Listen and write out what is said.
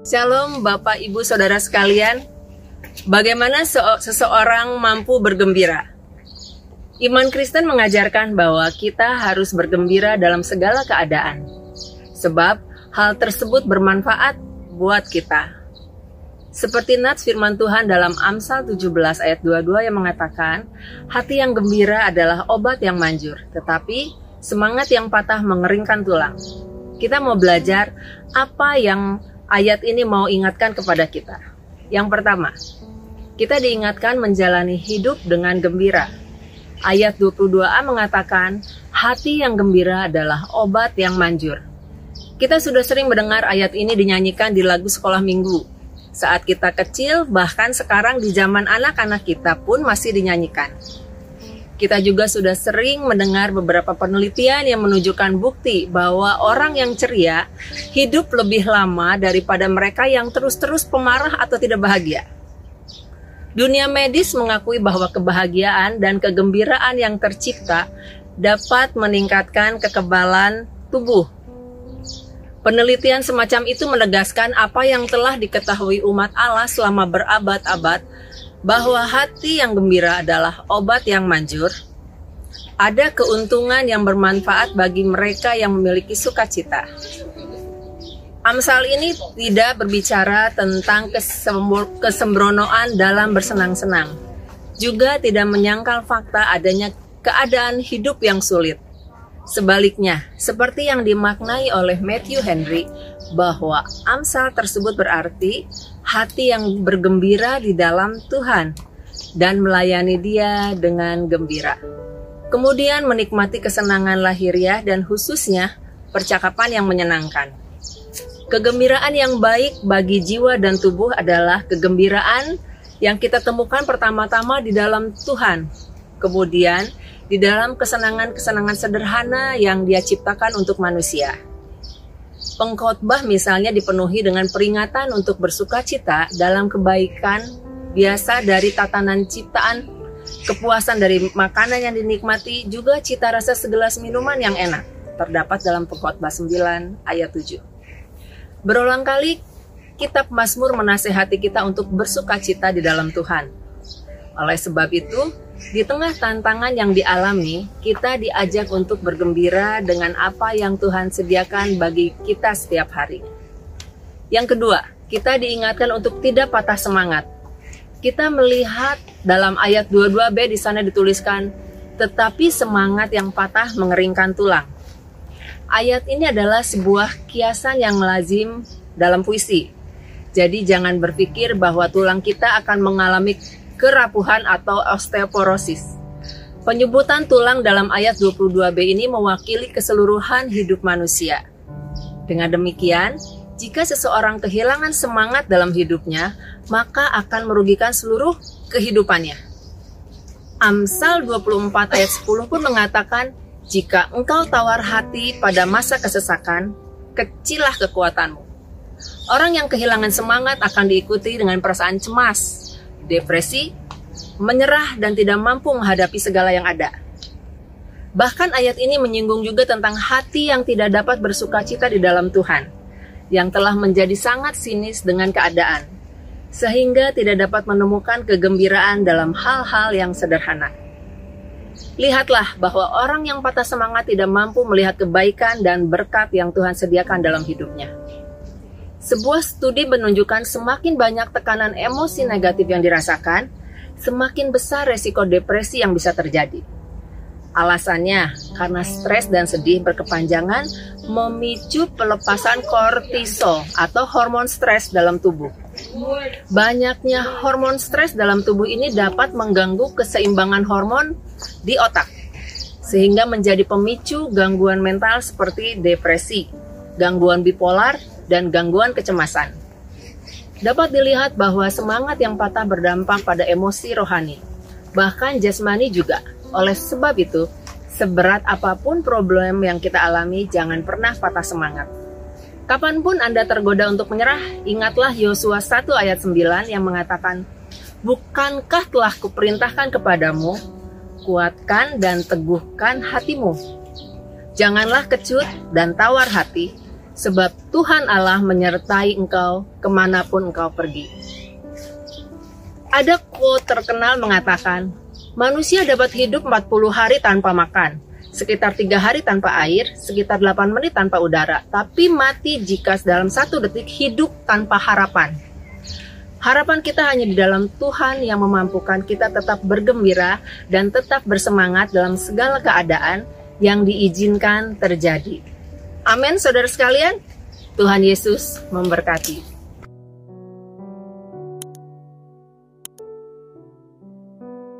Shalom Bapak Ibu Saudara sekalian. Bagaimana seseorang mampu bergembira? Iman Kristen mengajarkan bahwa kita harus bergembira dalam segala keadaan. Sebab hal tersebut bermanfaat buat kita. Seperti nats firman Tuhan dalam Amsal 17 ayat 22 yang mengatakan, hati yang gembira adalah obat yang manjur, tetapi semangat yang patah mengeringkan tulang. Kita mau belajar apa yang ayat ini mau ingatkan kepada kita. Yang pertama, kita diingatkan menjalani hidup dengan gembira. Ayat 22a mengatakan, hati yang gembira adalah obat yang manjur. Kita sudah sering mendengar ayat ini dinyanyikan di lagu sekolah minggu. Saat kita kecil, bahkan sekarang di zaman anak-anak kita pun masih dinyanyikan. Kita juga sudah sering mendengar beberapa penelitian yang menunjukkan bukti bahwa orang yang ceria hidup lebih lama daripada mereka yang terus-terus pemarah atau tidak bahagia. Dunia medis mengakui bahwa kebahagiaan dan kegembiraan yang tercipta dapat meningkatkan kekebalan tubuh. Penelitian semacam itu menegaskan apa yang telah diketahui umat Allah selama berabad-abad bahwa hati yang gembira adalah obat yang manjur. Ada keuntungan yang bermanfaat bagi mereka yang memiliki sukacita. Amsal ini tidak berbicara tentang kesembronoan dalam bersenang-senang. Juga tidak menyangkal fakta adanya keadaan hidup yang sulit. Sebaliknya, seperti yang dimaknai oleh Matthew Henry, bahwa Amsal tersebut berarti hati yang bergembira di dalam Tuhan dan melayani Dia dengan gembira. Kemudian menikmati kesenangan lahiriah dan khususnya percakapan yang menyenangkan. Kegembiraan yang baik bagi jiwa dan tubuh adalah kegembiraan yang kita temukan pertama-tama di dalam Tuhan. Kemudian di dalam kesenangan-kesenangan sederhana yang Dia ciptakan untuk manusia. Pengkhotbah misalnya dipenuhi dengan peringatan untuk bersuka cita dalam kebaikan biasa dari tatanan ciptaan, kepuasan dari makanan yang dinikmati, juga cita rasa segelas minuman yang enak. Terdapat dalam Pengkhotbah 9 ayat 7. Berulang kali kitab Mazmur menasehati kita untuk bersuka cita di dalam Tuhan. Oleh sebab itu, di tengah tantangan yang dialami, kita diajak untuk bergembira dengan apa yang Tuhan sediakan bagi kita setiap hari. Yang kedua, kita diingatkan untuk tidak patah semangat. Kita melihat dalam ayat 22b di sana dituliskan, tetapi semangat yang patah mengeringkan tulang. Ayat ini adalah sebuah kiasan yang lazim dalam puisi. Jadi jangan berpikir bahwa tulang kita akan mengalami kerapuhan atau osteoporosis. Penyebutan tulang dalam ayat 22b ini mewakili keseluruhan hidup manusia. Dengan demikian, jika seseorang kehilangan semangat dalam hidupnya, maka akan merugikan seluruh kehidupannya. Amsal 24 ayat 10 pun mengatakan, jika engkau tawar hati pada masa kesesakan, kecilah kekuatanmu. Orang yang kehilangan semangat akan diikuti dengan perasaan cemas, depresi, menyerah, dan tidak mampu menghadapi segala yang ada. Bahkan ayat ini menyinggung juga tentang hati yang tidak dapat bersuka cita di dalam Tuhan, yang telah menjadi sangat sinis dengan keadaan, sehingga tidak dapat menemukan kegembiraan dalam hal-hal yang sederhana. Lihatlah bahwa orang yang patah semangat tidak mampu melihat kebaikan dan berkat yang Tuhan sediakan dalam hidupnya. Sebuah studi menunjukkan semakin banyak tekanan emosi negatif yang dirasakan, semakin besar resiko depresi yang bisa terjadi. Alasannya karena stres dan sedih berkepanjangan memicu pelepasan kortisol atau hormon stres dalam tubuh. Banyaknya hormon stres dalam tubuh ini dapat mengganggu keseimbangan hormon di otak, sehingga menjadi pemicu gangguan mental seperti depresi, gangguan bipolar, dan gangguan kecemasan. Dapat dilihat bahwa semangat yang patah berdampak pada emosi rohani, bahkan jasmani juga. Oleh sebab itu, seberat apa pun problem yang kita alami, jangan pernah patah semangat Kapan pun Anda tergoda untuk menyerah, ingatlah Yosua 1 ayat 9 yang mengatakan, Bukankah telah kuperintahkan kepadamu, kuatkan dan teguhkan hatimu. Janganlah kecut dan tawar hati, sebab Tuhan Allah menyertai engkau ke mana pun engkau pergi. Ada quote terkenal mengatakan, manusia dapat hidup 40 hari tanpa makan, sekitar tiga hari tanpa air, sekitar 8 menit tanpa udara, tapi mati jika dalam satu detik hidup tanpa harapan. Harapan kita hanya di dalam Tuhan yang memampukan kita tetap bergembira dan tetap bersemangat dalam segala keadaan yang diizinkan terjadi. Amin, saudara sekalian. Tuhan Yesus memberkati.